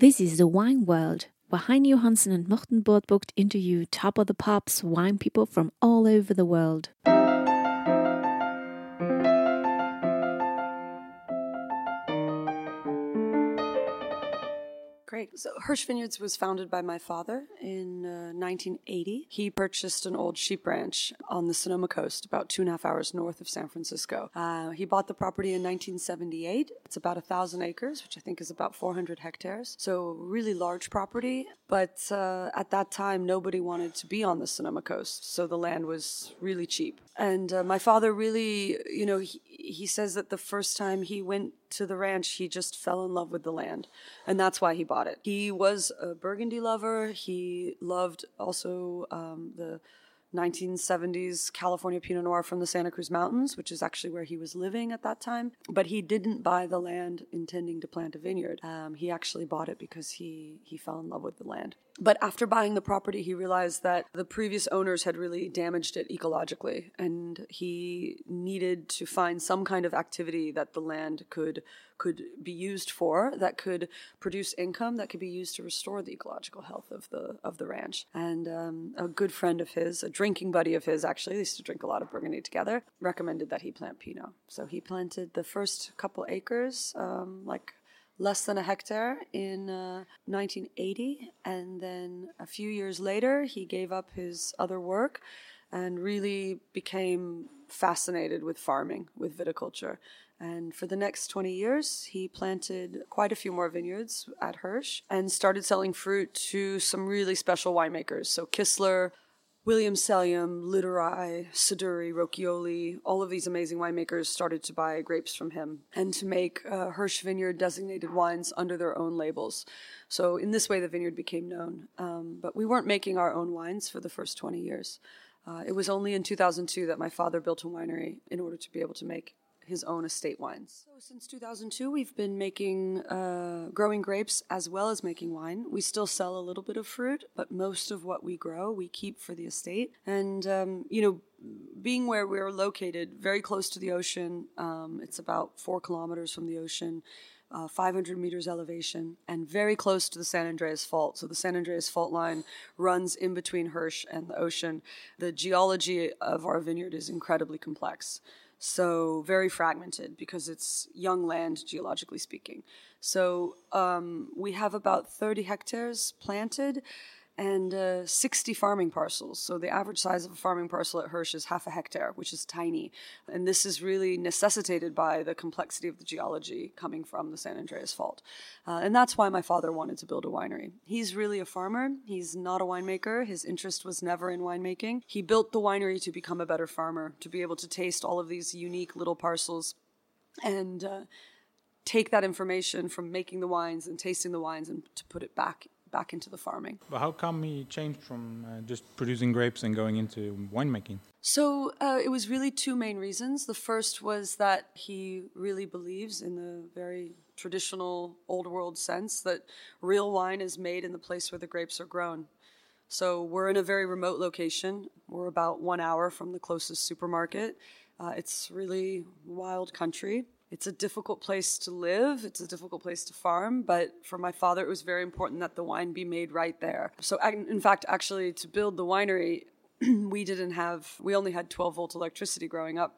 This is the Wine World, where Hein Johansen and Morten Bortbucht interview top of the pops wine people from all over the world. So Hirsch Vineyards was founded by my father in uh, 1980. He purchased an old sheep ranch on the Sonoma coast, about two and a half hours north of San Francisco. Uh, he bought the property in 1978. It's about a thousand acres, which I think is about 400 hectares. So really large property. But uh, at that time, nobody wanted to be on the Sonoma coast, so the land was really cheap. And uh, my father really, you know, he, he says that the first time he went to the ranch, he just fell in love with the land. And that's why he bought it. He was a Burgundy lover. He loved also um, the 1970s California Pinot Noir from the Santa Cruz Mountains, which is actually where he was living at that time. But he didn't buy the land intending to plant a vineyard. Um, he actually bought it because he, he fell in love with the land. But after buying the property, he realized that the previous owners had really damaged it ecologically, and he needed to find some kind of activity that the land could could be used for, that could produce income, that could be used to restore the ecological health of the of the ranch. And um, a good friend of his, a drinking buddy of his, actually, they used to drink a lot of Burgundy together, recommended that he plant Pinot. So he planted the first couple acres, um, like less than a hectare in uh, 1980. And then a few years later, he gave up his other work and really became fascinated with farming, with viticulture. And for the next 20 years, he planted quite a few more vineyards at Hirsch and started selling fruit to some really special winemakers. So Kistler, Williams Selyem, Littorai, Siduri, Rochioli, all of these amazing winemakers started to buy grapes from him and to make uh, Hirsch Vineyard designated wines under their own labels. So in this way, the vineyard became known. Um, but we weren't making our own wines for the first 20 years. Uh, it was only in 2002 that my father built a winery in order to be able to make his own estate wines. So since 2002, we've been making, uh, growing grapes as well as making wine. We still sell a little bit of fruit, but most of what we grow we keep for the estate. And um, you know, being where we're located, very close to the ocean, um, it's about four kilometers from the ocean. Uh, 500 meters elevation and very close to the San Andreas Fault. So the San Andreas Fault line runs in between Hirsch and the ocean. The geology of our vineyard is incredibly complex so very fragmented because it's young land geologically speaking. So um, we have about 30 hectares planted and uh, 60 farming parcels. So the average size of a farming parcel at Hirsch is half a hectare, which is tiny. And this is really necessitated by the complexity of the geology coming from the San Andreas Fault. Uh, and that's why my father wanted to build a winery. He's really a farmer, he's not a winemaker. His interest was never in winemaking. He built the winery to become a better farmer, to be able to taste all of these unique little parcels and uh, take that information from making the wines and tasting the wines and to put it back back into the farming. But how come he changed from uh, just producing grapes and going into winemaking? So uh, it was really two main reasons. The first was that he really believes in the very traditional old world sense that real wine is made in the place where the grapes are grown. So we're in a very remote location. We're about one hour from the closest supermarket. Uh, it's really wild country it's a difficult place to live. It's a difficult place to farm. But for my father, it was very important that the wine be made right there. So, in fact, actually, to build the winery, we didn't have, we only had 12 volt electricity growing up.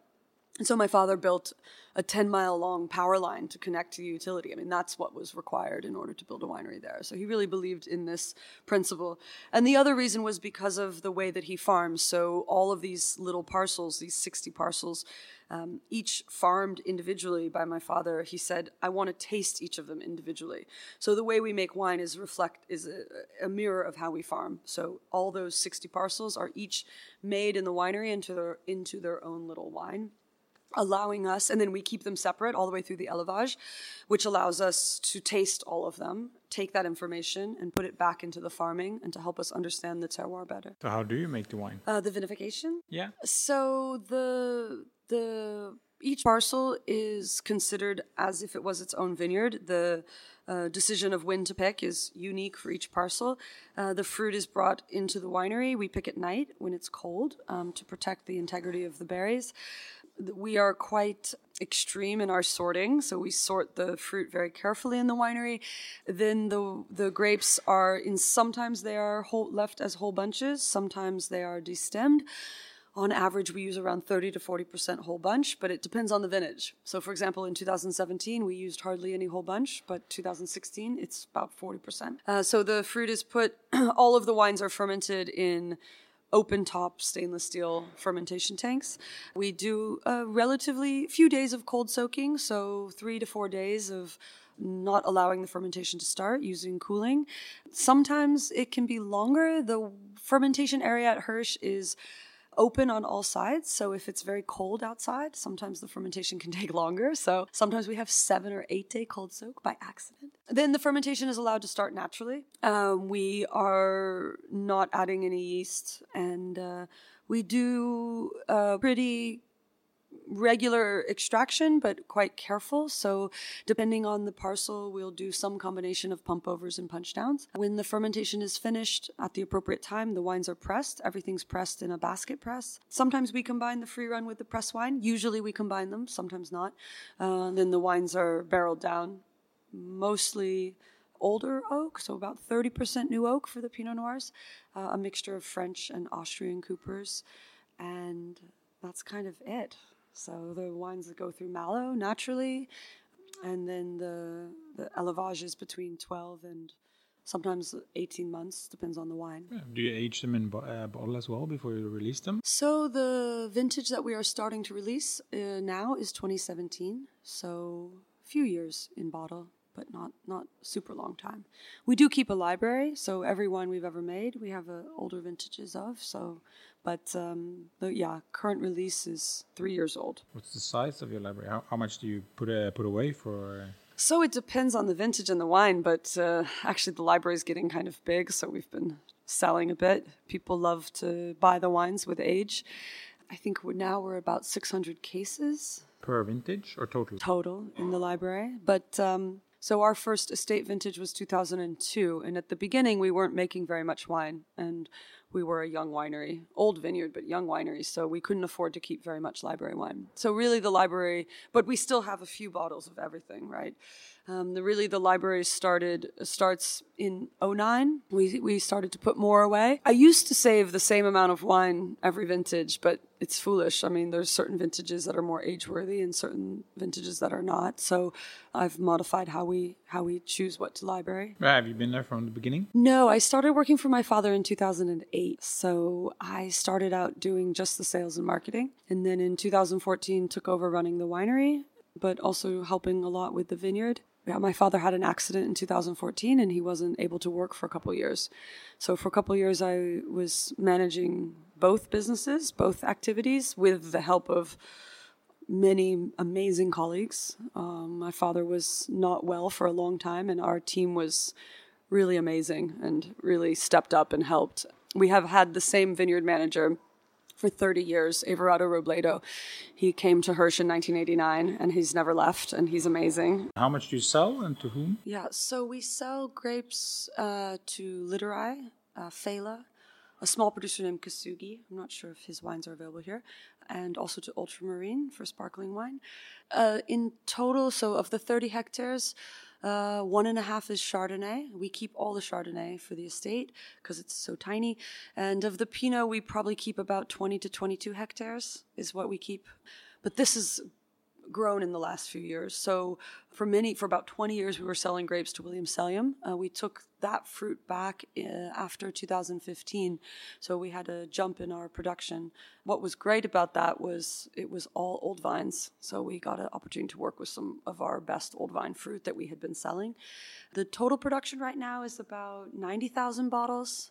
And so my father built a 10 mile long power line to connect to the utility. I mean, that's what was required in order to build a winery there. So he really believed in this principle. And the other reason was because of the way that he farms. So all of these little parcels, these 60 parcels, um, each farmed individually by my father, he said, I want to taste each of them individually. So the way we make wine is reflect is a, a mirror of how we farm. So all those 60 parcels are each made in the winery into their into their own little wine allowing us, and then we keep them separate all the way through the élevage, which allows us to taste all of them, take that information, and put it back into the farming and to help us understand the terroir better. So, how do you make the wine? Uh, the vinification? Yeah. So, the the each parcel is considered as if it was its own vineyard. The uh, decision of when to pick is unique for each parcel. Uh, the fruit is brought into the winery. We pick at night when it's cold um, to protect the integrity of the berries. We are quite extreme in our sorting. So we sort the fruit very carefully in the winery. Then the the grapes are in sometimes they are whole, left as whole bunches, sometimes they are destemmed. On average, we use around 30 to 40% whole bunch, but it depends on the vintage. So, for example, in 2017, we used hardly any whole bunch, but 2016, it's about 40%. Uh, so, the fruit is put, all of the wines are fermented in open top stainless steel fermentation tanks. We do a relatively few days of cold soaking, so three to four days of not allowing the fermentation to start using cooling. Sometimes it can be longer. The fermentation area at Hirsch is open on all sides. So if it's very cold outside, sometimes the fermentation can take longer. So sometimes we have seven or eight day cold soak by accident. Then the fermentation is allowed to start naturally. Um, we are not adding any yeast, and uh, we do a pretty regular extraction, but quite careful. So, depending on the parcel, we'll do some combination of pump overs and punch downs. When the fermentation is finished at the appropriate time, the wines are pressed. Everything's pressed in a basket press. Sometimes we combine the free run with the press wine. Usually we combine them, sometimes not. Uh, then the wines are barreled down, mostly older oak, so about 30% new oak for the Pinot Noirs, uh, a mixture of French and Austrian coopers, and that's kind of it. So the wines that go through malo naturally, and then the the élevage is between 12 and sometimes 18 months, depends on the wine. Yeah. Do you age them in bo- uh, bottle as well before you release them? So the vintage that we are starting to release uh, now is 2017, so a few years in bottle but not not super long time. We do keep a library, so every wine we've ever made, we have uh, older vintages of. So, but um, the yeah, current release is three years old. What's the size of your library? How, how much do you put uh, put away for? So it depends on the vintage and the wine, but uh, actually the library is getting kind of big, so we've been selling a bit. People love to buy the wines with age. I think we're now we're about 600 cases per vintage or total? Total in the library, but um, so our first estate vintage was 2002, and at the beginning we weren't making very much wine, and we were a young winery, old vineyard, but young winery, so we couldn't afford to keep very much library wine. So really, the library, but we still have a few bottles of everything, right? Um, the, really, the library started starts in 09. We we started to put more away. I used to save the same amount of wine every vintage, but it's foolish. I mean, there's certain vintages that are more age worthy and certain vintages that are not. So I've modified how we how we choose what to library. Have you been there from the beginning? No, I started working for my father in 2008. So I started out doing just the sales and marketing, and then in 2014 took over running the winery but also helping a lot with the vineyard my father had an accident in 2014 and he wasn't able to work for a couple years. So for a couple years, I was managing both businesses, both activities, with the help of many amazing colleagues. Um, my father was not well for a long time, and our team was really amazing and really stepped up and helped. We have had the same vineyard manager for 30 years, Everardo Robledo. He came to Hirsch in 1989 and he's never left and he's amazing. How much do you sell and to whom? Yeah, so we sell grapes uh, to Littorai, uh, Failla, a small producer named Kosuge. I'm not sure if his wines are available here, and also to Ultramarine for sparkling wine. Uh, in total, so of the 30 hectares, uh, one and a half is Chardonnay. We keep all the Chardonnay for the estate because it's so tiny. And of the Pinot, we probably keep about 20 to 22 hectares is what we keep. But this is grown in the last few years. So for many, for about 20 years, we were selling grapes to Williams Selyem. Uh, we took that fruit back uh, after 2015. So we had a jump in our production. What was great about that was it was all old vines. So we got an opportunity to work with some of our best old vine fruit that we had been selling. The total production right now is about 90,000 bottles.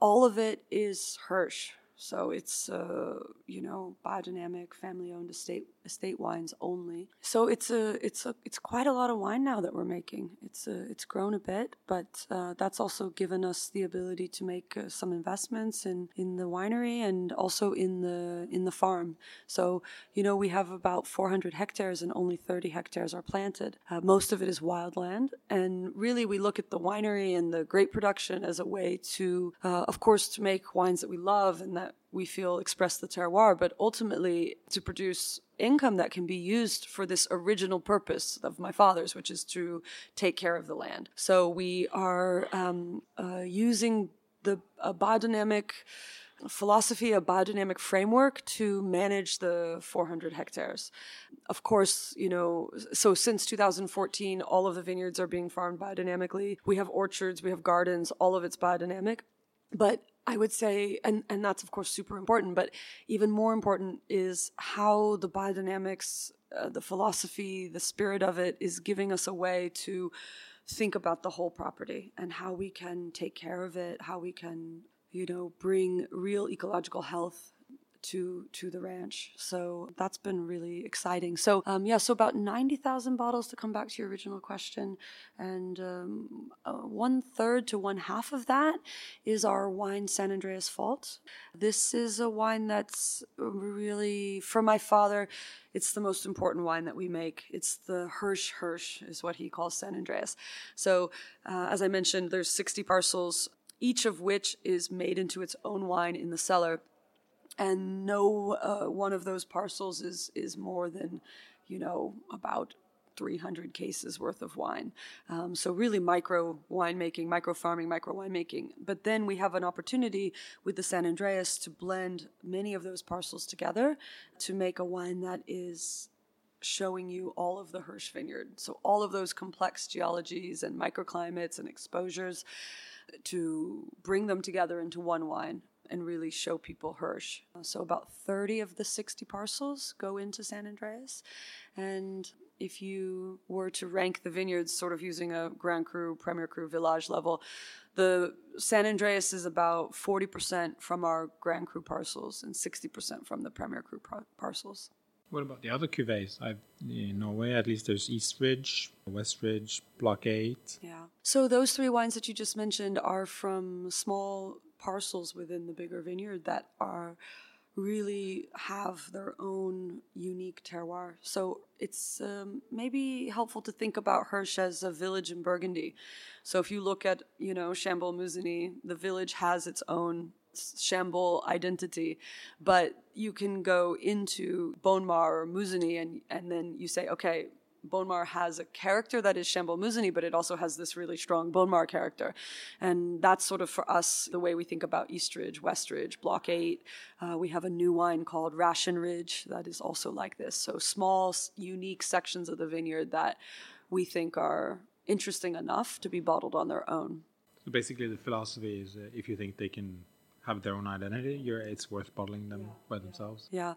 All of it is Hirsch. So it's uh, you know biodynamic, family-owned estate estate wines only. So it's a it's a it's quite a lot of wine now that we're making. It's a, it's grown a bit, but uh, that's also given us the ability to make uh, some investments in in the winery and also in the in the farm. So you know we have about 400 hectares and only 30 hectares are planted. Uh, most of it is wildland, and really we look at the winery and the grape production as a way to, uh, of course, to make wines that we love and that we feel express the terroir, but ultimately to produce income that can be used for this original purpose of my father's, which is to take care of the land. So we are um, uh, using the biodynamic philosophy, a biodynamic framework to manage the 400 hectares. Of course, you know, so since 2014, all of the vineyards are being farmed biodynamically. We have orchards, we have gardens, all of it's biodynamic. But I would say, and, and that's of course super important, but even more important is how the biodynamics, uh, the philosophy, the spirit of it is giving us a way to think about the whole property and how we can take care of it, how we can, you know, bring real ecological health to to the ranch. So that's been really exciting. So um, yeah, so about ninety thousand bottles to come back to your original question, and um, uh, one third to one half of that is our wine San Andreas Fault. This is a wine that's really for my father. It's the most important wine that we make. It's the Hirsch Hirsch is what he calls San Andreas. So uh, as I mentioned, there's sixty parcels each of which is made into its own wine in the cellar and no uh, one of those parcels is is more than you know about 300 cases worth of wine. Um, so really micro winemaking, micro farming, micro winemaking. But then we have an opportunity with the San Andreas to blend many of those parcels together to make a wine that is showing you all of the Hirsch vineyard. So all of those complex geologies and microclimates and exposures to bring them together into one wine and really show people Hirsch. Uh, so about 30 of the 60 parcels go into San Andreas. And if you were to rank the vineyards sort of using a Grand Cru, Premier Cru, Village level, the San Andreas is about 40% from our Grand Cru parcels and 60% from the Premier Cru par- parcels. What about the other cuvées? I've, in Norway, at least there's East Ridge, West Ridge, Block 8. Yeah. So those three wines that you just mentioned are from small parcels within the bigger vineyard that are really have their own unique terroir. So it's um, maybe helpful to think about Hirsch as a village in Burgundy. So if you look at, you know, Chambolle Musigny, the village has its own Chambolle identity, but you can go into Bonnes-Mares or Musigny and, and then you say, okay, Bonnes-Mares has a character that is Chambolle Musigny, but it also has this really strong Bonnes-Mares character. And that's sort of for us the way we think about Eastridge, Westridge, Block 8. Uh, we have a new wine called Raschen Ridge that is also like this. So small, unique sections of the vineyard that we think are interesting enough to be bottled on their own. So basically, the philosophy is uh, if you think they can have their own identity, it's worth bottling them yeah. by themselves. Yeah.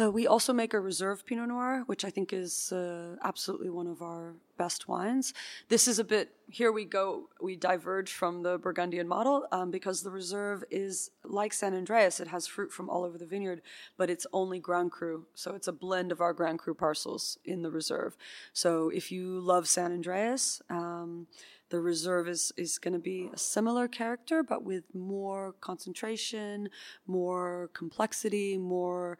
Uh, we also make a reserve Pinot Noir, which I think is uh, absolutely one of our best wines. This is a bit, here we go, we diverge from the Burgundian model um, because the reserve is like San Andreas. It has fruit from all over the vineyard, but it's only Grand Cru. So it's a blend of our Grand Cru parcels in the reserve. So if you love San Andreas, um, the reserve is, is going to be a similar character, but with more concentration, more complexity, more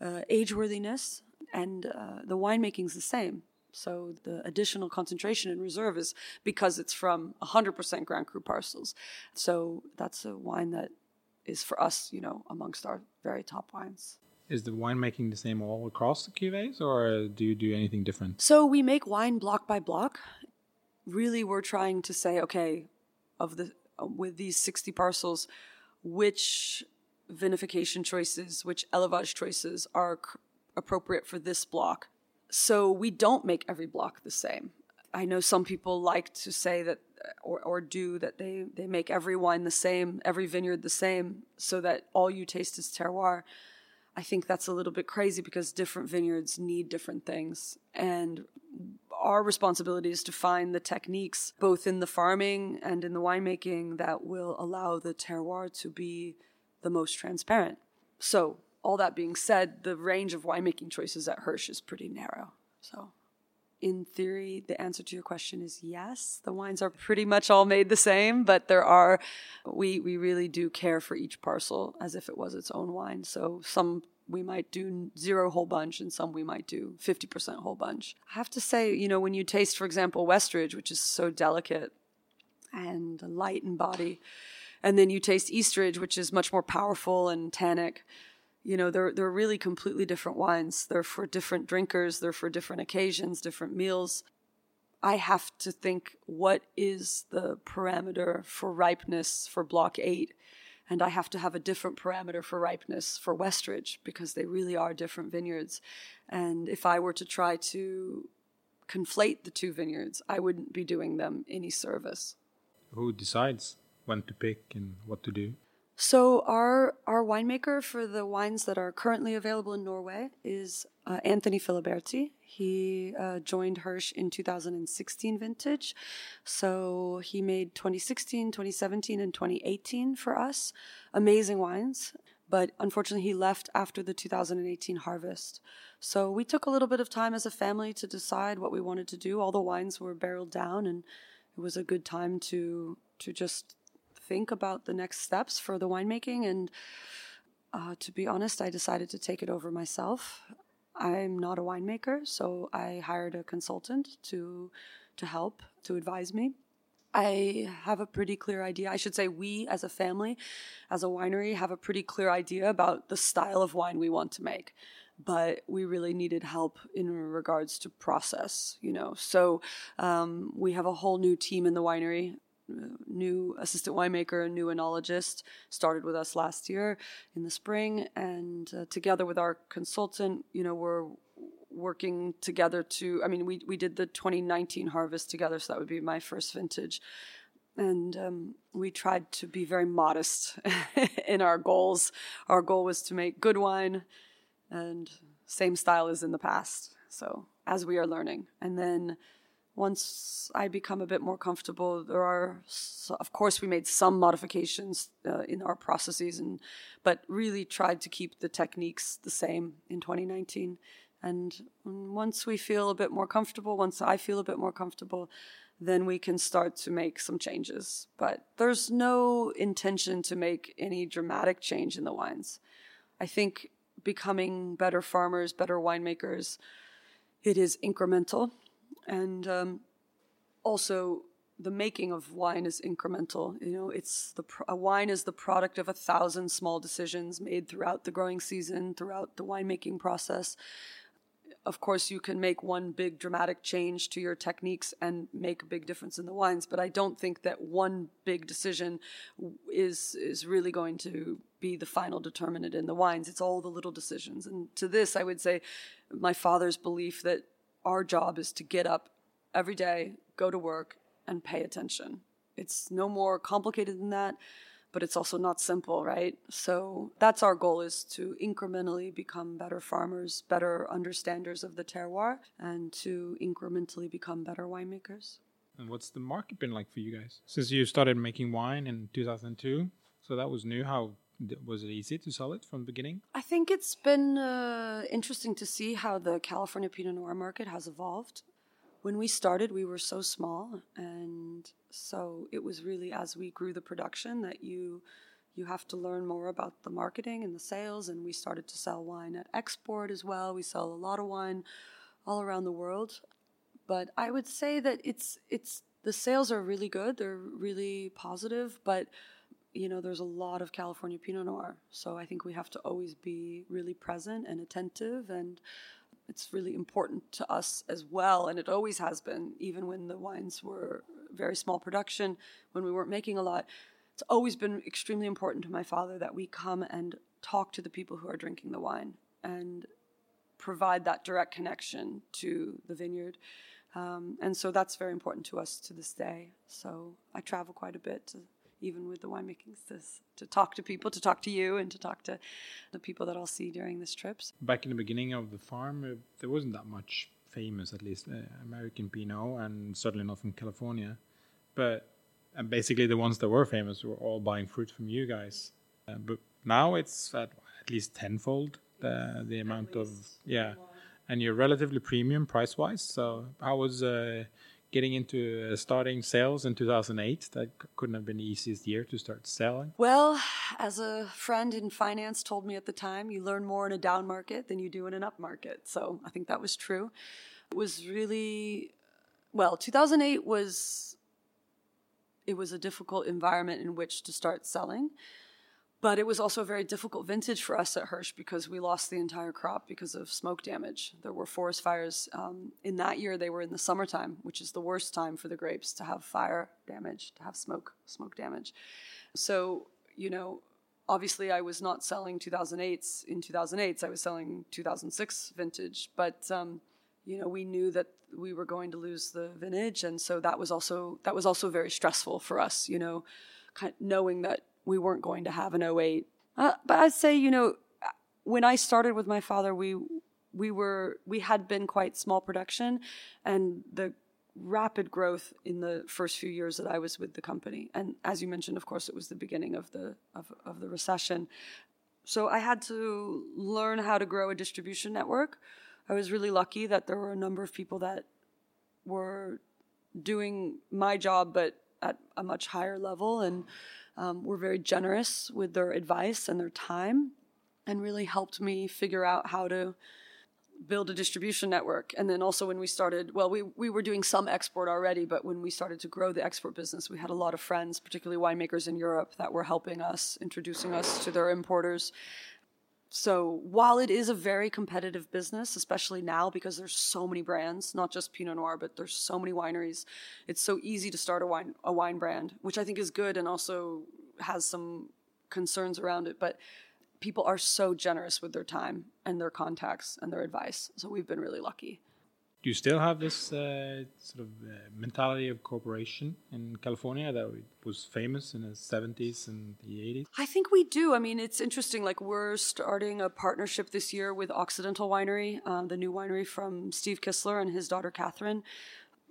uh, age-worthiness, and uh, the is the same. So the additional concentration in reserve is because it's from 100% Grand Cru parcels. So that's a wine that is for us, you know, amongst our very top wines. Is the winemaking the same all across the cuvées, or do you do anything different? So we make wine block by block, really we're trying to say, okay, of the with these 60 parcels, which vinification choices, which élevage choices are c- appropriate for this block. So we don't make every block the same. I know some people like to say that or, or do that they, they make every wine the same, every vineyard the same, so that all you taste is terroir. I think that's a little bit crazy because different vineyards need different things. And our responsibility is to find the techniques, both in the farming and in the winemaking, that will allow the terroir to be the most transparent. So, all that being said, the range of winemaking choices at Hirsch is pretty narrow. So, in theory, the answer to your question is yes. The wines are pretty much all made the same, but there are, we, we really do care for each parcel as if it was its own wine. So some we might do zero whole bunch and some we might do 50% whole bunch. I have to say, you know, when you taste, for example, Westridge, which is so delicate and light in body, And then you taste Eastridge, which is much more powerful and tannic. You know, they're they're really completely different wines. They're for different drinkers, they're for different occasions, different meals. I have to think what is the parameter for ripeness for block 8 and I have to have a different parameter for ripeness for Westridge because they really are different vineyards. And if I were to try to conflate the two vineyards, I wouldn't be doing them any service. Who decides when to pick and what to do? So our our winemaker for the wines that are currently available in Norway is uh, Anthony Filiberti. He uh, joined Hirsch in 2016 vintage, so he made 2016, 2017, and 2018 for us. Amazing wines, but unfortunately he left after the 2018 harvest. So we took a little bit of time as a family to decide what we wanted to do. All the wines were barreled down, and it was a good time to to just think about the next steps for the winemaking. And uh, to be honest, I decided to take it over myself. I'm not a winemaker, so I hired a consultant to to help to advise me. I have a pretty clear idea. I should say, we as a family, as a winery, have a pretty clear idea about the style of wine we want to make. But we really needed help in regards to process, you know. So um, we have a whole new team in the winery new assistant winemaker, a new enologist, started with us last year in the spring, and uh, together with our consultant, you know, we're working together to. I mean, we we did the 2019 harvest together, so that would be my first vintage, and um, we tried to be very modest in our goals. Our goal was to make good wine, and same style as in the past. So as we are learning, and then once I become a bit more comfortable, there are, of course, we made some modifications uh, in our processes, and but really tried to keep the techniques the same in 2019. And once we feel a bit more comfortable, once I feel a bit more comfortable, then we can start to make some changes. But there's no intention to make any dramatic change in the wines. I think becoming better farmers, better winemakers, it is incremental and um, also the making of wine is incremental. You know, it's the a wine is the product of a thousand small decisions made throughout the growing season, throughout the winemaking process. Of course, you can make one big dramatic change to your techniques and make a big difference in the wines, but I don't think that one big decision is is really going to be the final determinant in the wines. It's all the little decisions. And to this, I would say my father's belief that our job is to get up every day, go to work, and pay attention. It's no more complicated than that, but it's also not simple, right? So that's our goal is to incrementally become better farmers, better understanders of the terroir, and to incrementally become better winemakers. And what's the market been like for you guys? Since you started making wine in 2002, so that was new. How was it easy to sell it from the beginning? I think it's been uh, interesting to see how the California Pinot Noir market has evolved. When we started, we were so small, and so it was really as we grew the production that you you have to learn more about the marketing and the sales. And we started to sell wine at export as well. We sell a lot of wine all around the world, but I would say that it's it's the sales are really good. They're really positive, but you know, there's a lot of California Pinot Noir. So I think we have to always be really present and attentive. And it's really important to us as well. And it always has been, even when the wines were very small production, when we weren't making a lot. It's always been extremely important to my father that we come and talk to the people who are drinking the wine and provide that direct connection to the vineyard. Um, and so that's very important to us to this day. So I travel quite a bit to even with the winemaking, to, to talk to people, to talk to you, and to talk to the people that I'll see during these trips. Back in the beginning of the farm, uh, there wasn't that much famous, at least uh, American Pinot, and certainly not from California. But and basically, the ones that were famous were all buying fruit from you guys. Uh, but now it's at at least tenfold the the amount of yeah, and you're relatively premium price wise. So how was uh, getting into uh, starting sales in 2008 that couldn't have been the easiest year to start selling. Well as a friend in finance told me at the time you learn more in a down market than you do in an up market. So i think that was true. It was really well 2008 was it was a difficult environment in which to start selling. But it was also a very difficult vintage for us at Hirsch because we lost the entire crop because of smoke damage. There were forest fires. Um, in that year, they were in the summertime, which is the worst time for the grapes to have fire damage, to have smoke smoke damage. So you know, obviously, I was not selling 2008s in 2008s. I was selling 2006 vintage, but um, you know, we knew that we were going to lose the vintage, and so that was also that was also very stressful for us. You know, kind of knowing that we weren't going to have an 08. Uh, but I'd say, you know, when I started with my father, we we were we had been quite small production, and the rapid growth in the first few years that I was with the company. And as you mentioned, of course, it was the beginning of the of, of the recession. So I had to learn how to grow a distribution network. I was really lucky that there were a number of people that were doing my job, but at a much higher level, and um, were very generous with their advice and their time, and really helped me figure out how to build a distribution network. And then also when we started, well, we, we were doing some export already, but when we started to grow the export business, we had a lot of friends, particularly winemakers in Europe, that were helping us, introducing us to their importers. So while it is a very competitive business, especially now because there's so many brands, not just Pinot Noir, but there's so many wineries, it's so easy to start a wine a wine brand, which I think is good and also has some concerns around it. But people are so generous with their time and their contacts and their advice. So we've been really lucky. Do you still have this uh, sort of uh, mentality of cooperation in California that was famous in the 70s and the 80s? I think we do. I mean, it's interesting. Like, we're starting a partnership this year with Occidental Winery, uh, the new winery from Steve Kistler and his daughter Catherine.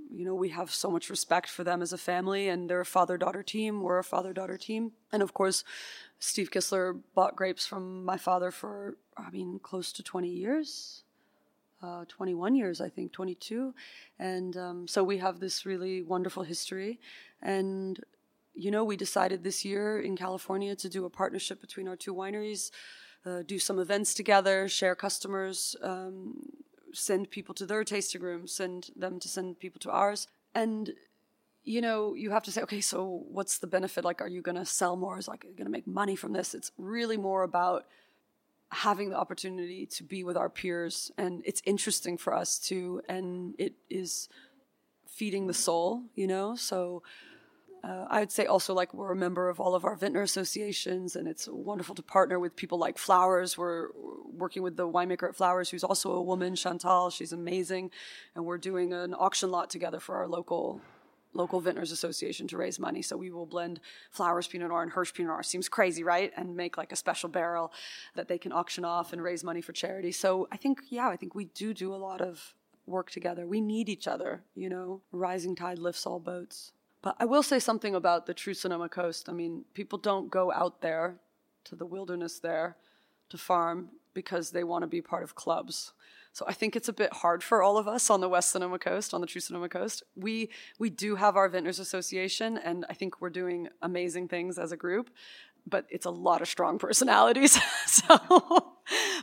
You know, we have so much respect for them as a family, and they're a father daughter team. We're a father daughter team. And of course, Steve Kistler bought grapes from my father for, I mean, close to 20 years. Uh, 21 years, I think, 22. And um, so we have this really wonderful history. And, you know, we decided this year in California to do a partnership between our two wineries, uh, do some events together, share customers, um, send people to their tasting rooms, send them to send people to ours. And you know, you have to say, okay, so what's the benefit? Like, are you going to sell more? Is like, going to make money from this? It's really more about having the opportunity to be with our peers, and it's interesting for us too, and it is feeding the soul, you know. So. Uh, I would say also like we're a member of all of our vintner associations, and it's wonderful to partner with people like Flowers. We're working with the winemaker at Flowers, who's also a woman, Chantal. She's amazing, and we're doing an auction lot together for our local local vintners association to raise money. So we will blend Flowers Pinot Noir and Hirsch Pinot Noir. Seems crazy, right? And make like a special barrel that they can auction off and raise money for charity. So I think, yeah, I think we do do a lot of work together. We need each other, you know. Rising tide lifts all boats. But I will say something about the true Sonoma coast. I mean, people don't go out there to the wilderness there to farm because they want to be part of clubs. So I think it's a bit hard for all of us on the West Sonoma Coast, on the True Sonoma Coast. We we do have our Vintners Association, and I think we're doing amazing things as a group. But it's a lot of strong personalities. so,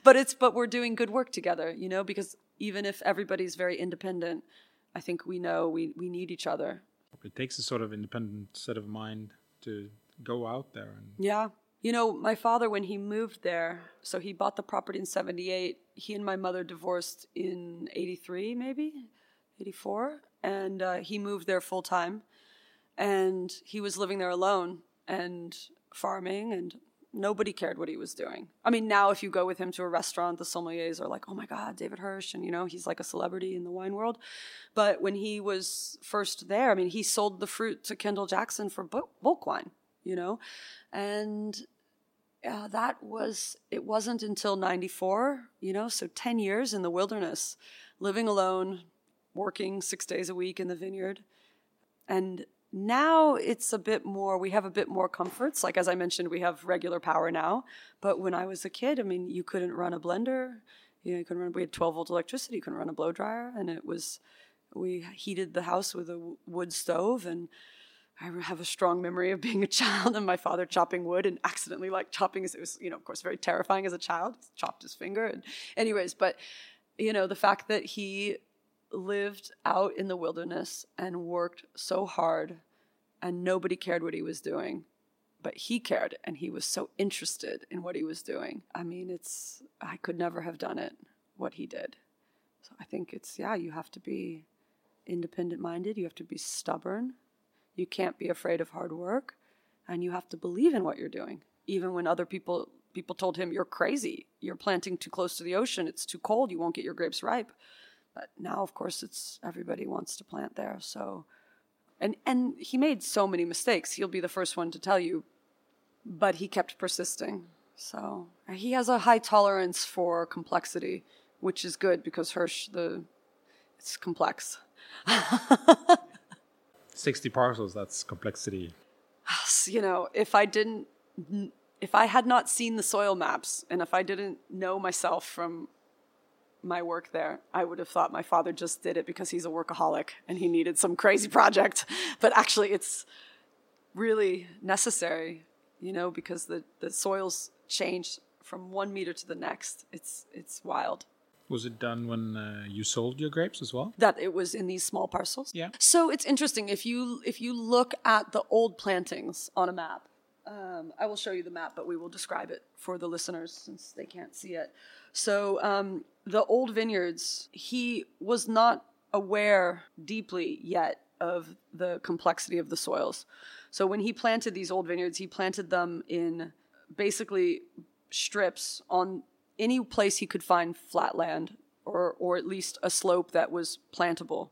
but it's but we're doing good work together, you know, because even if everybody's very independent, I think we know we we need each other. It takes a sort of independent set of mind to go out there and yeah you know, my father, when he moved there, so he bought the property in 78. He and my mother divorced in 83, maybe 84. And uh, he moved there full time. And he was living there alone and farming, and nobody cared what he was doing. I mean, now if you go with him to a restaurant, the sommeliers are like, oh my God, David Hirsch. And, you know, he's like a celebrity in the wine world. But when he was first there, I mean, he sold the fruit to Kendall Jackson for bulk wine, you know? And uh, that was it wasn't until 94 you know so 10 years in the wilderness living alone working six days a week in the vineyard. And now it's a bit more we have a bit more comforts. Like as i mentioned we have regular power now. But when i was a kid i mean you couldn't run a blender. You know you couldn't run we had 12 volt electricity you couldn't run a blow dryer. And it was we heated the house with a wood stove and I have a strong memory of being a child and my father chopping wood and accidentally like chopping his, it was, you know, of course, very terrifying as a child, He chopped his finger. And anyways, but, you know, the fact that he lived out in the wilderness and worked so hard and nobody cared what he was doing. But he cared and he was so interested in what he was doing. I mean, it's, I could never have done it, what he did. So I think it's, yeah, you have to be independent minded, you have to be stubborn, you can't be afraid of hard work, and you have to believe in what you're doing. Even when other people people told him, You're crazy, you're planting too close to the ocean, it's too cold, you won't get your grapes ripe. But now of course it's everybody wants to plant there. So and and he made so many mistakes. He'll be the first one to tell you, but he kept persisting. So he has a high tolerance for complexity, which is good because Hirsch the it's complex. 60 parcels, that's complexity. Ah, you know, if I didn't, if I had not seen the soil maps and if I didn't know myself from my work there, I would have thought my father just did it because he's a workaholic and he needed some crazy project. But actually, it's really necessary, you know, because the, the soils change from one meter to the next. It's, it's wild. Was it done when uh, you sold your grapes as well? That it was in these small parcels. Yeah. So it's interesting if you if you look at the old plantings on a map. Um, I will show you the map, but we will describe it for the listeners since they can't see it. So um, the old vineyards, he was not aware deeply yet of the complexity of the soils. So when he planted these old vineyards, he planted them in basically strips on any place he could find flat land or, or at least a slope that was plantable.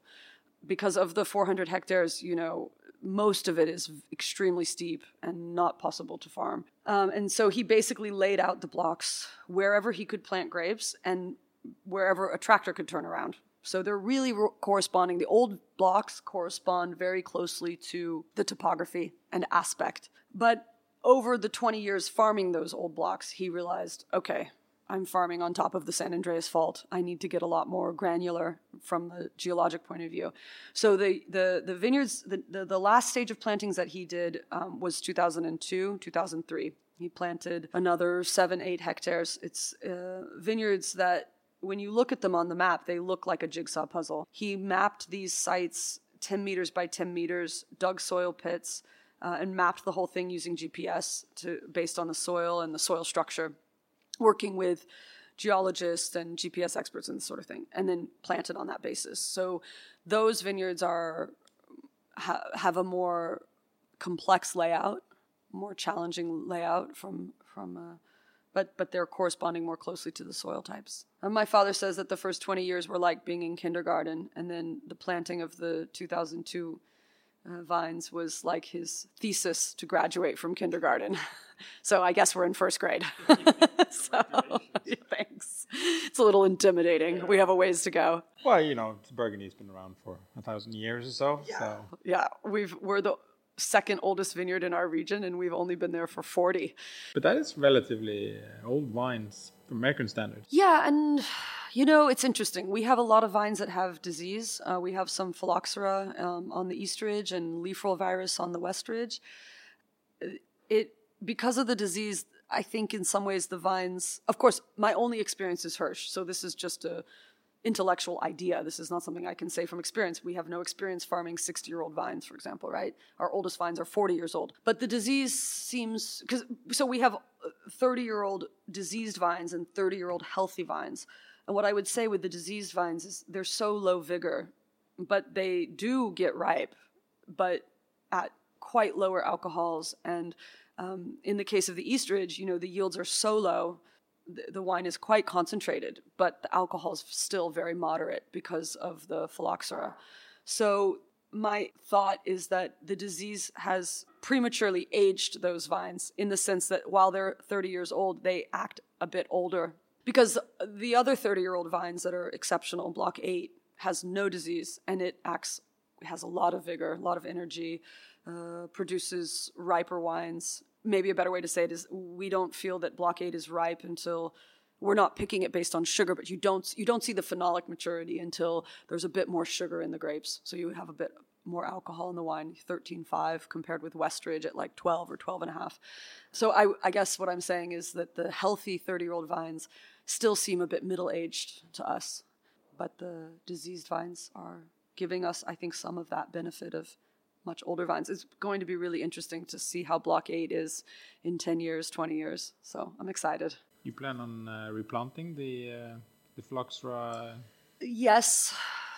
Because of the 400 hectares, you know, most of it is extremely steep and not possible to farm. Um, and so he basically laid out the blocks wherever he could plant grapes and wherever a tractor could turn around. So they're really re- corresponding. The old blocks correspond very closely to the topography and aspect. But over the 20 years farming those old blocks, he realized okay, I'm farming on top of the San Andreas Fault. I need to get a lot more granular from the geologic point of view. So the the the vineyards, the the, the last stage of plantings that he did um, was 2002, 2003. He planted another seven, eight hectares. It's uh, vineyards that, when you look at them on the map, they look like a jigsaw puzzle. He mapped these sites 10 meters by 10 meters, dug soil pits, uh, and mapped the whole thing using GPS to based on the soil and the soil structure working with geologists and GPS experts and this sort of thing, and then planted on that basis. So those vineyards are ha, have a more complex layout, more challenging layout from from. Uh, but but they're corresponding more closely to the soil types. And my father says that the first 20 years were like being in kindergarten, and then the planting of the 2002 uh, vines was like his thesis to graduate from kindergarten. so I guess we're in first grade. so thanks. It's a little intimidating. Yeah. We have a ways to go. Well, you know, Burgundy's been around for a thousand years or so. Yeah. So. Yeah, we've we're the second oldest vineyard in our region, and we've only been there for forty. But that is relatively old vines for American standards. Yeah, and you know, it's interesting. We have a lot of vines that have disease. Uh, we have some phylloxera um, on the east ridge and leaf roll virus on the west ridge. It because of the disease, I think in some ways the vines. Of course, my only experience is Hirsch, so this is just a intellectual idea. This is not something I can say from experience. We have no experience farming 60 year old vines, for example, right? Our oldest vines are 40 years old. But the disease seems, because, so we have 30 year old diseased vines and 30 year old healthy vines. And what I would say with the diseased vines is they're so low vigor, but they do get ripe, but at quite lower alcohols. And um, in the case of the East Ridge, you know, the yields are so low, the, wine is quite concentrated, but the alcohol is still very moderate because of the phylloxera. So my thought is that the disease has prematurely aged those vines in the sense that while they're 30 years old, they act a bit older because the other 30 year old vines that are exceptional, block eight, has no disease and it acts, has a lot of vigor, a lot of energy, uh, produces riper wines. Maybe a better way to say it is we don't feel that Block 8 is ripe until we're not picking it based on sugar, but you don't you don't see the phenolic maturity until there's a bit more sugar in the grapes. So you have a bit more alcohol in the wine, 13.5 compared with Westridge at like 12 or 12 and a half. So I, I guess what I'm saying is that the healthy 30 year old vines still seem a bit middle aged to us. But the diseased vines are giving us, I think, some of that benefit of much older vines. It's going to be really interesting to see how Block 8 is in 10 years, 20 years. So I'm excited. You plan on uh, replanting the uh, the phylloxera? Yes.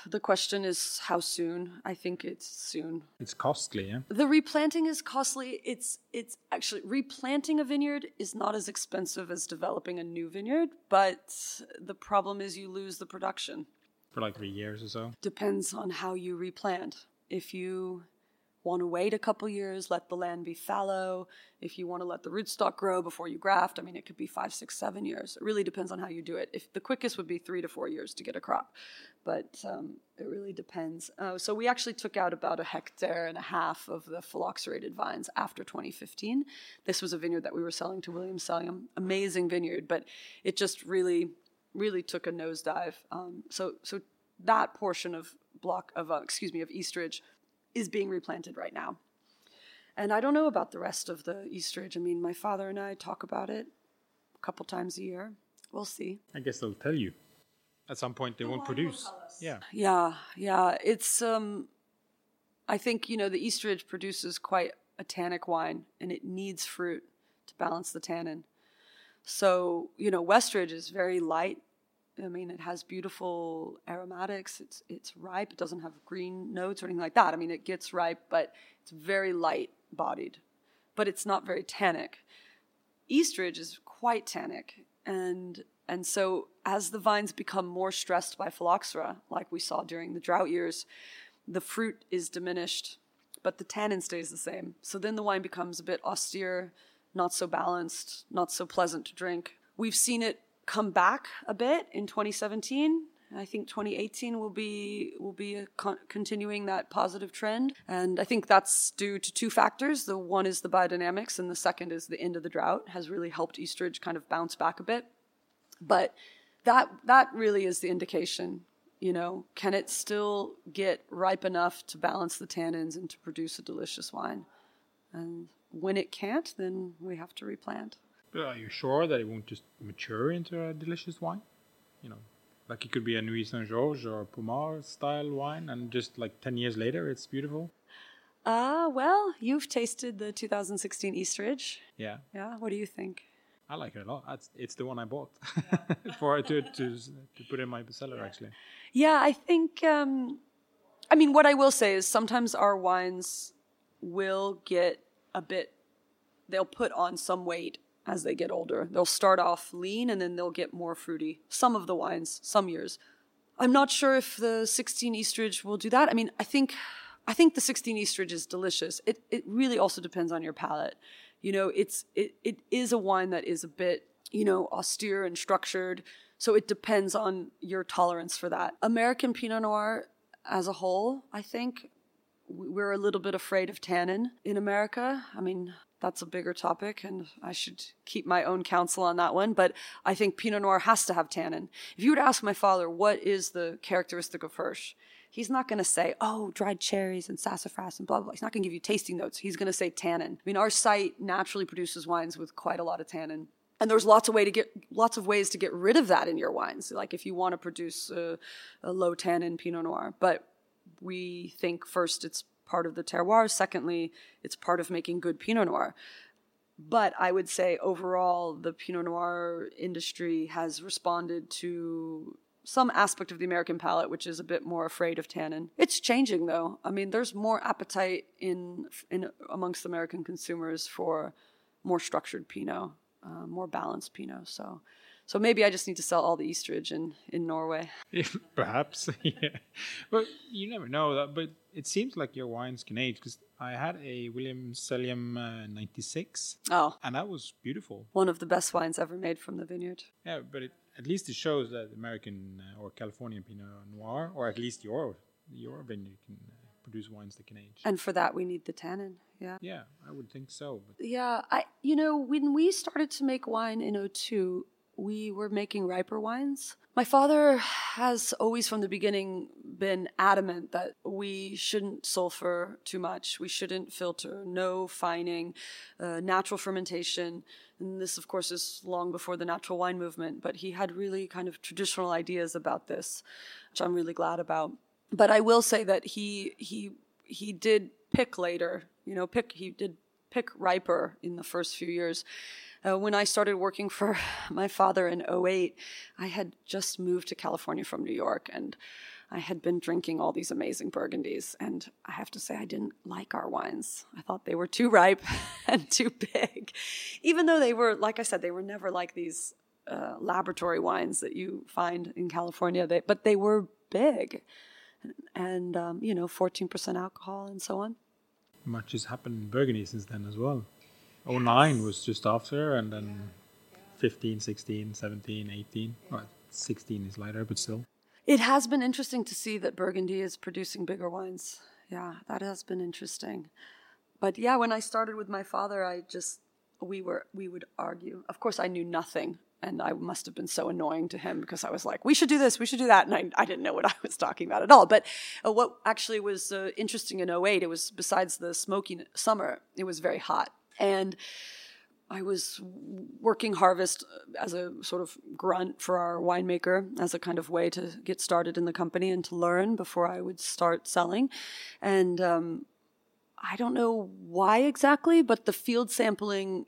The question is how soon. I think it's soon. It's costly, yeah. The replanting is costly. It's it's actually replanting a vineyard is not as expensive as developing a new vineyard, but the problem is you lose the production. For like three years or so. Depends on how you replant. If you want to wait a couple years, let the land be fallow. If you want to let the rootstock grow before you graft, I mean, it could be five, six, seven years. It really depends on how you do it. If the quickest would be three to four years to get a crop, but um, it really depends. Uh, so we actually took out about a hectare and a half of the phylloxerated vines after 2015. This was a vineyard that we were selling to Williams Selyem, amazing vineyard, but it just really, really took a nosedive. Um, so, so that portion of block of uh, excuse me of Eastridge is being replanted right now. And I don't know about the rest of the Eastridge. I mean, my father and I talk about it a couple times a year. We'll see. I guess they'll tell you. At some point, they won't produce. Yeah. Yeah, yeah. It's um, I think you know the Eastridge produces quite a tannic wine, and it needs fruit to balance the tannin. So you know, Westridge is very light I mean, it has beautiful aromatics. It's it's ripe. It doesn't have green notes or anything like that. I mean, it gets ripe, but it's very light bodied, but it's not very tannic. Eastridge is quite tannic, and and so as the vines become more stressed by phylloxera, like we saw during the drought years, the fruit is diminished, but the tannin stays the same. So then the wine becomes a bit austere, not so balanced, not so pleasant to drink. We've seen it come back a bit in 2017. I think 2018 will be will be con- continuing that positive trend, and I think that's due to two factors. The one is the biodynamics, and the second is the end of the drought has really helped Eastridge kind of bounce back a bit. But that that really is the indication. You know, can it still get ripe enough to balance the tannins and to produce a delicious wine? And when it can't, then we have to replant. Are you sure that it won't just mature into a delicious wine? You know, like it could be a Nuits Saint Georges or Pommard style wine, and just like 10 years later, it's beautiful? Uh, well, you've tasted the 2016 Eastridge. Yeah. Yeah, what do you think? I like it a lot. It's, it's the one I bought for to, to to put in my cellar actually. Yeah, I think. Um, I mean, what I will say is sometimes our wines will get a bit. They'll put on some weight as they get older. They'll start off lean and then they'll get more fruity. Some of the wines, some years. I'm not sure if the 16 Eastridge will do that. I mean, I think I think the 16 Eastridge is delicious. It it really also depends on your palate. You know, it's it it is a wine that is a bit, you know, austere and structured. So it depends on your tolerance for that. American Pinot Noir as a whole, I think we're a little bit afraid of tannin in America. I mean, that's a bigger topic, and I should keep my own counsel on that one. But I think Pinot Noir has to have tannin. If you were to ask my father what is the characteristic of Hirsch, he's not going to say, oh, dried cherries and sassafras and blah, blah, blah. He's not going to give you tasting notes. He's going to say tannin. I mean, our site naturally produces wines with quite a lot of tannin. And there's lots of way to get lots of ways to get rid of that in your wines. Like if you want to produce a, a low tannin Pinot Noir, but we think first it's part of the terroir. Secondly, it's part of making good Pinot Noir. But I would say overall, the Pinot Noir industry has responded to some aspect of the American palate, which is a bit more afraid of tannin. It's changing, though. I mean, there's more appetite in in amongst American consumers for more structured Pinot, uh, more balanced Pinot. So so maybe I just need to sell all the Eastridge in, in Norway. Perhaps, yeah. But you never know. That, but it seems like your wines can age because I had a Williams Selyem uh, 96. Oh. And that was beautiful. One of the best wines ever made from the vineyard. Yeah, but it, at least it shows that American uh, or Californian Pinot Noir, or at least your your vineyard can uh, produce wines that can age. And for that, we need the tannin. Yeah. Yeah, I would think so. But. Yeah, I you know when we started to make wine in 02, we were making riper wines. My father has always from the beginning been adamant that we shouldn't sulfur too much. We shouldn't filter, no fining, uh, natural fermentation. And this, of course, is long before the natural wine movement, but he had really kind of traditional ideas about this, which I'm really glad about. But I will say that he, he, he did pick later. You know, pick he did pick riper in the first few years. Uh, when I started working for my father in 08, I had just moved to California from New York and I had been drinking all these amazing burgundies. And I have to say, I didn't like our wines. I thought they were too ripe and too big. Even though they were, like I said, they were never like these uh, laboratory wines that you find in California, they, but they were big and, um, you know, 14% alcohol and so on. Much has happened in Burgundy since then as well. 09 was just after, and then 15, 16, 17, 18. Well, 16 is lighter, but still. It has been interesting to see that Burgundy is producing bigger wines. Yeah, that has been interesting. But yeah, when I started with my father, I just we were we would argue. Of course, I knew nothing, and I must have been so annoying to him because I was like, "We should do this, we should do that," and I, I didn't know what I was talking about at all. But uh, what actually was uh, interesting in 08, it was besides the smoky summer, it was very hot, and I was working harvest as a sort of grunt for our winemaker as a kind of way to get started in the company and to learn before I would start selling. And um, I don't know why exactly, but the field sampling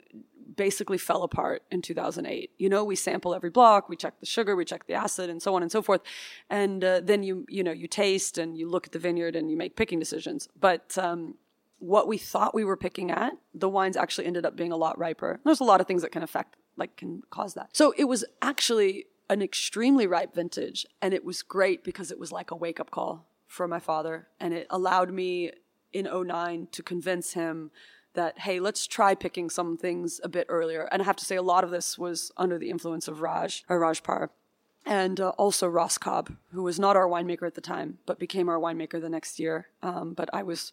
basically fell apart in 2008. You know, we sample every block, we check the sugar, we check the acid, and so on and so forth, and uh, then you you know you taste and you look at the vineyard and you make picking decisions. But um, what we thought we were picking at, the wines actually ended up being a lot riper. There's a lot of things that can affect, like, can cause that. So it was actually an extremely ripe vintage, and it was great because it was like a wake up call for my father, and it allowed me in 09 to convince him that hey let's try picking some things a bit earlier and i have to say a lot of this was under the influence of raj or Raj Parr and uh, also Ross Cobb, who was not our winemaker at the time, but became our winemaker the next year. Um, but I was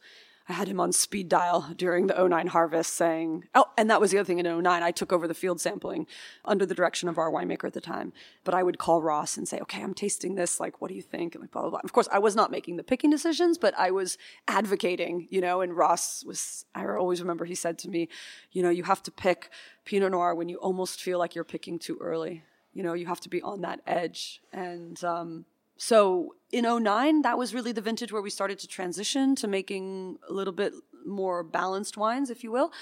I had him on speed dial during the 09 harvest saying, oh, and that was the other thing in 09. I took over the field sampling under the direction of our winemaker at the time. But I would call Ross and say, okay, I'm tasting this. Like, what do you think? And like, blah, blah, blah. Of course, I was not making the picking decisions, but I was advocating, you know, and Ross was, I always remember he said to me, you know, you have to pick Pinot Noir when you almost feel like you're picking too early. You know, you have to be on that edge. And, um, so in 09 that was really the vintage where we started to transition to making a little bit more balanced wines if you will.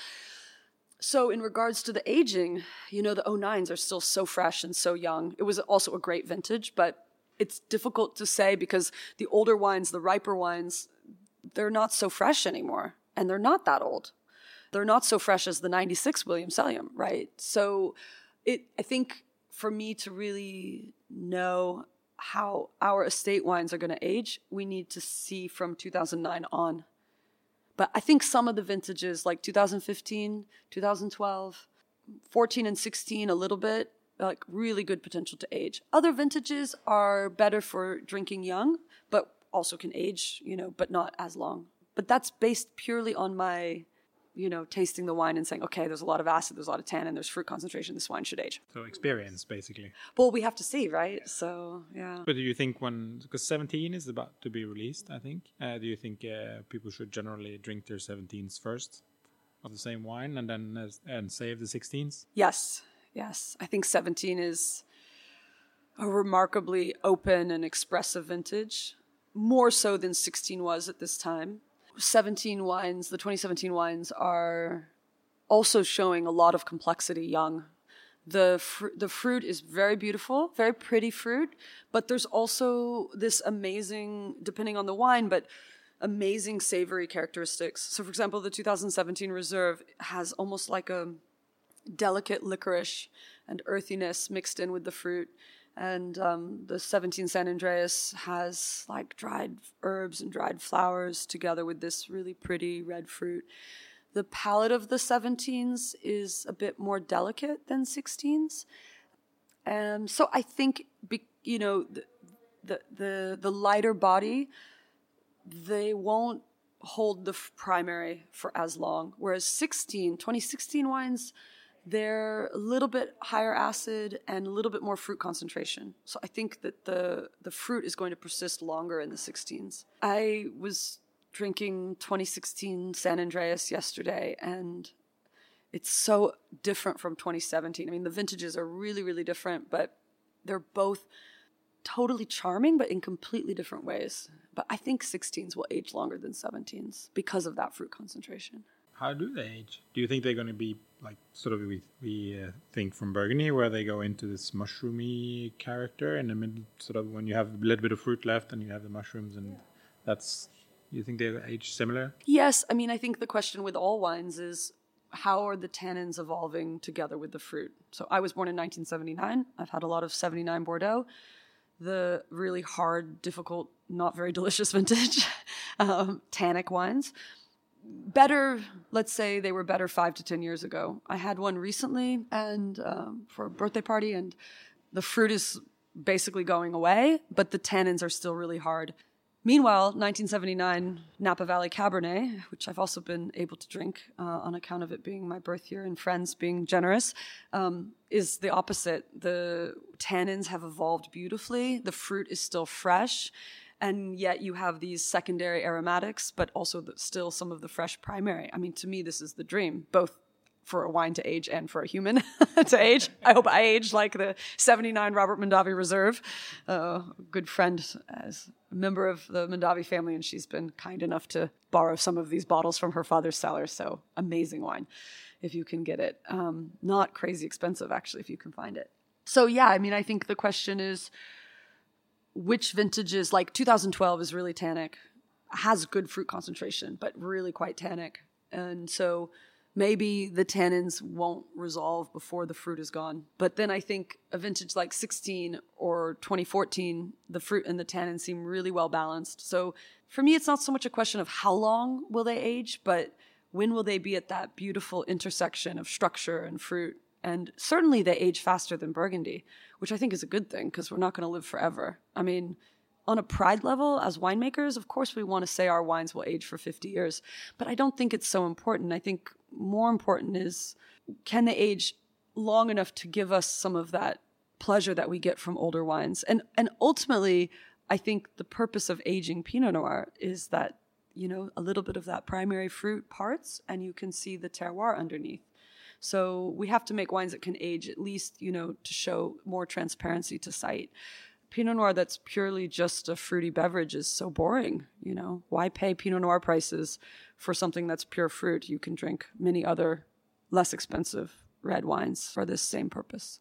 So in regards to the aging you know the 09s are still so fresh and so young. It was also a great vintage but it's difficult to say because the older wines the riper wines they're not so fresh anymore and they're not that old. They're not so fresh as the 96 Williams Selyem right? So it i think for me to really know how our estate wines are going to age, we need to see from 2009 on. But I think some of the vintages, like 2015, 2012, 14 and 16, a little bit, like really good potential to age. Other vintages are better for drinking young, but also can age, you know, but not as long. But that's based purely on my you know, tasting the wine and saying, okay, there's a lot of acid, there's a lot of tannin, there's fruit concentration, this wine should age. So experience, basically. Well, we have to see, right? Yeah. So, yeah. But do you think when, because 17 is about to be released, I think, uh, do you think uh, people should generally drink their 17s first of the same wine and then uh, and save the 16s? Yes, yes. I think 17 is a remarkably open and expressive vintage, more so than 16 was at this time. 17 wines, the 2017 wines are also showing a lot of complexity young. The fr- the fruit is very beautiful, very pretty fruit, but there's also this amazing depending on the wine, but amazing savory characteristics. So for example, the 2017 Reserve has almost like a delicate licorice and earthiness mixed in with the fruit and um, the 17 San Andreas has like dried herbs and dried flowers together with this really pretty red fruit. The palate of the 17s is a bit more delicate than 16s. Um, so I think, be, you know, the, the, the, the lighter body, they won't hold the primary for as long. Whereas 16, 2016 wines, they're a little bit higher acid and a little bit more fruit concentration. So I think that the the fruit is going to persist longer in the 16s. I was drinking 2016 San Andreas yesterday and it's so different from 2017. I mean, the vintages are really really different, but they're both totally charming, but in completely different ways. But I think 16s will age longer than 17s because of that fruit concentration. How do they age? Do you think they're going to be like sort of we we uh, think from Burgundy, where they go into this mushroomy character in the middle, sort of when you have a little bit of fruit left and you have the mushrooms, and that's you think they age similar? Yes, I mean I think the question with all wines is how are the tannins evolving together with the fruit? So I was born in 1979. I've had a lot of 79 Bordeaux, the really hard, difficult, not very delicious vintage um, tannic wines better let's say they were better five to ten years ago. I had one recently and um, for a birthday party and the fruit is basically going away but the tannins are still really hard. Meanwhile 1979 napa valley cabernet which i've also been able to drink uh, on account of it being my birth year and friends being generous um, is the opposite. The tannins have evolved beautifully. The fruit is still fresh and yet you have these secondary aromatics, but also the, still some of the fresh primary. I mean, to me, this is the dream, both for a wine to age and for a human to age. I hope I age like the 79 Robert Mondavi Reserve. Uh, good friend as a member of the Mondavi family, and she's been kind enough to borrow some of these bottles from her father's cellar. So amazing wine if you can get it. Um, not crazy expensive, actually, if you can find it. So, yeah, I mean, I think the question is which vintages, like 2012 is really tannic, has good fruit concentration, but really quite tannic. And so maybe the tannins won't resolve before the fruit is gone. But then I think a vintage like 16 or 2014, the fruit and the tannins seem really well balanced. So for me, it's not so much a question of how long will they age, but when will they be at that beautiful intersection of structure and fruit and certainly they age faster than Burgundy, which I think is a good thing because we're not going to live forever. I mean, on a pride level, as winemakers, of course, we want to say our wines will age for 50 years, but I don't think it's so important. I think more important is can they age long enough to give us some of that pleasure that we get from older wines? And, and ultimately, I think the purpose of aging Pinot Noir is that, you know, a little bit of that primary fruit parts and you can see the terroir underneath. So we have to make wines that can age at least, you know, to show more transparency to sight. Pinot Noir that's purely just a fruity beverage is so boring, you know. Why pay Pinot Noir prices for something that's pure fruit? You can drink many other less expensive red wines for this same purpose.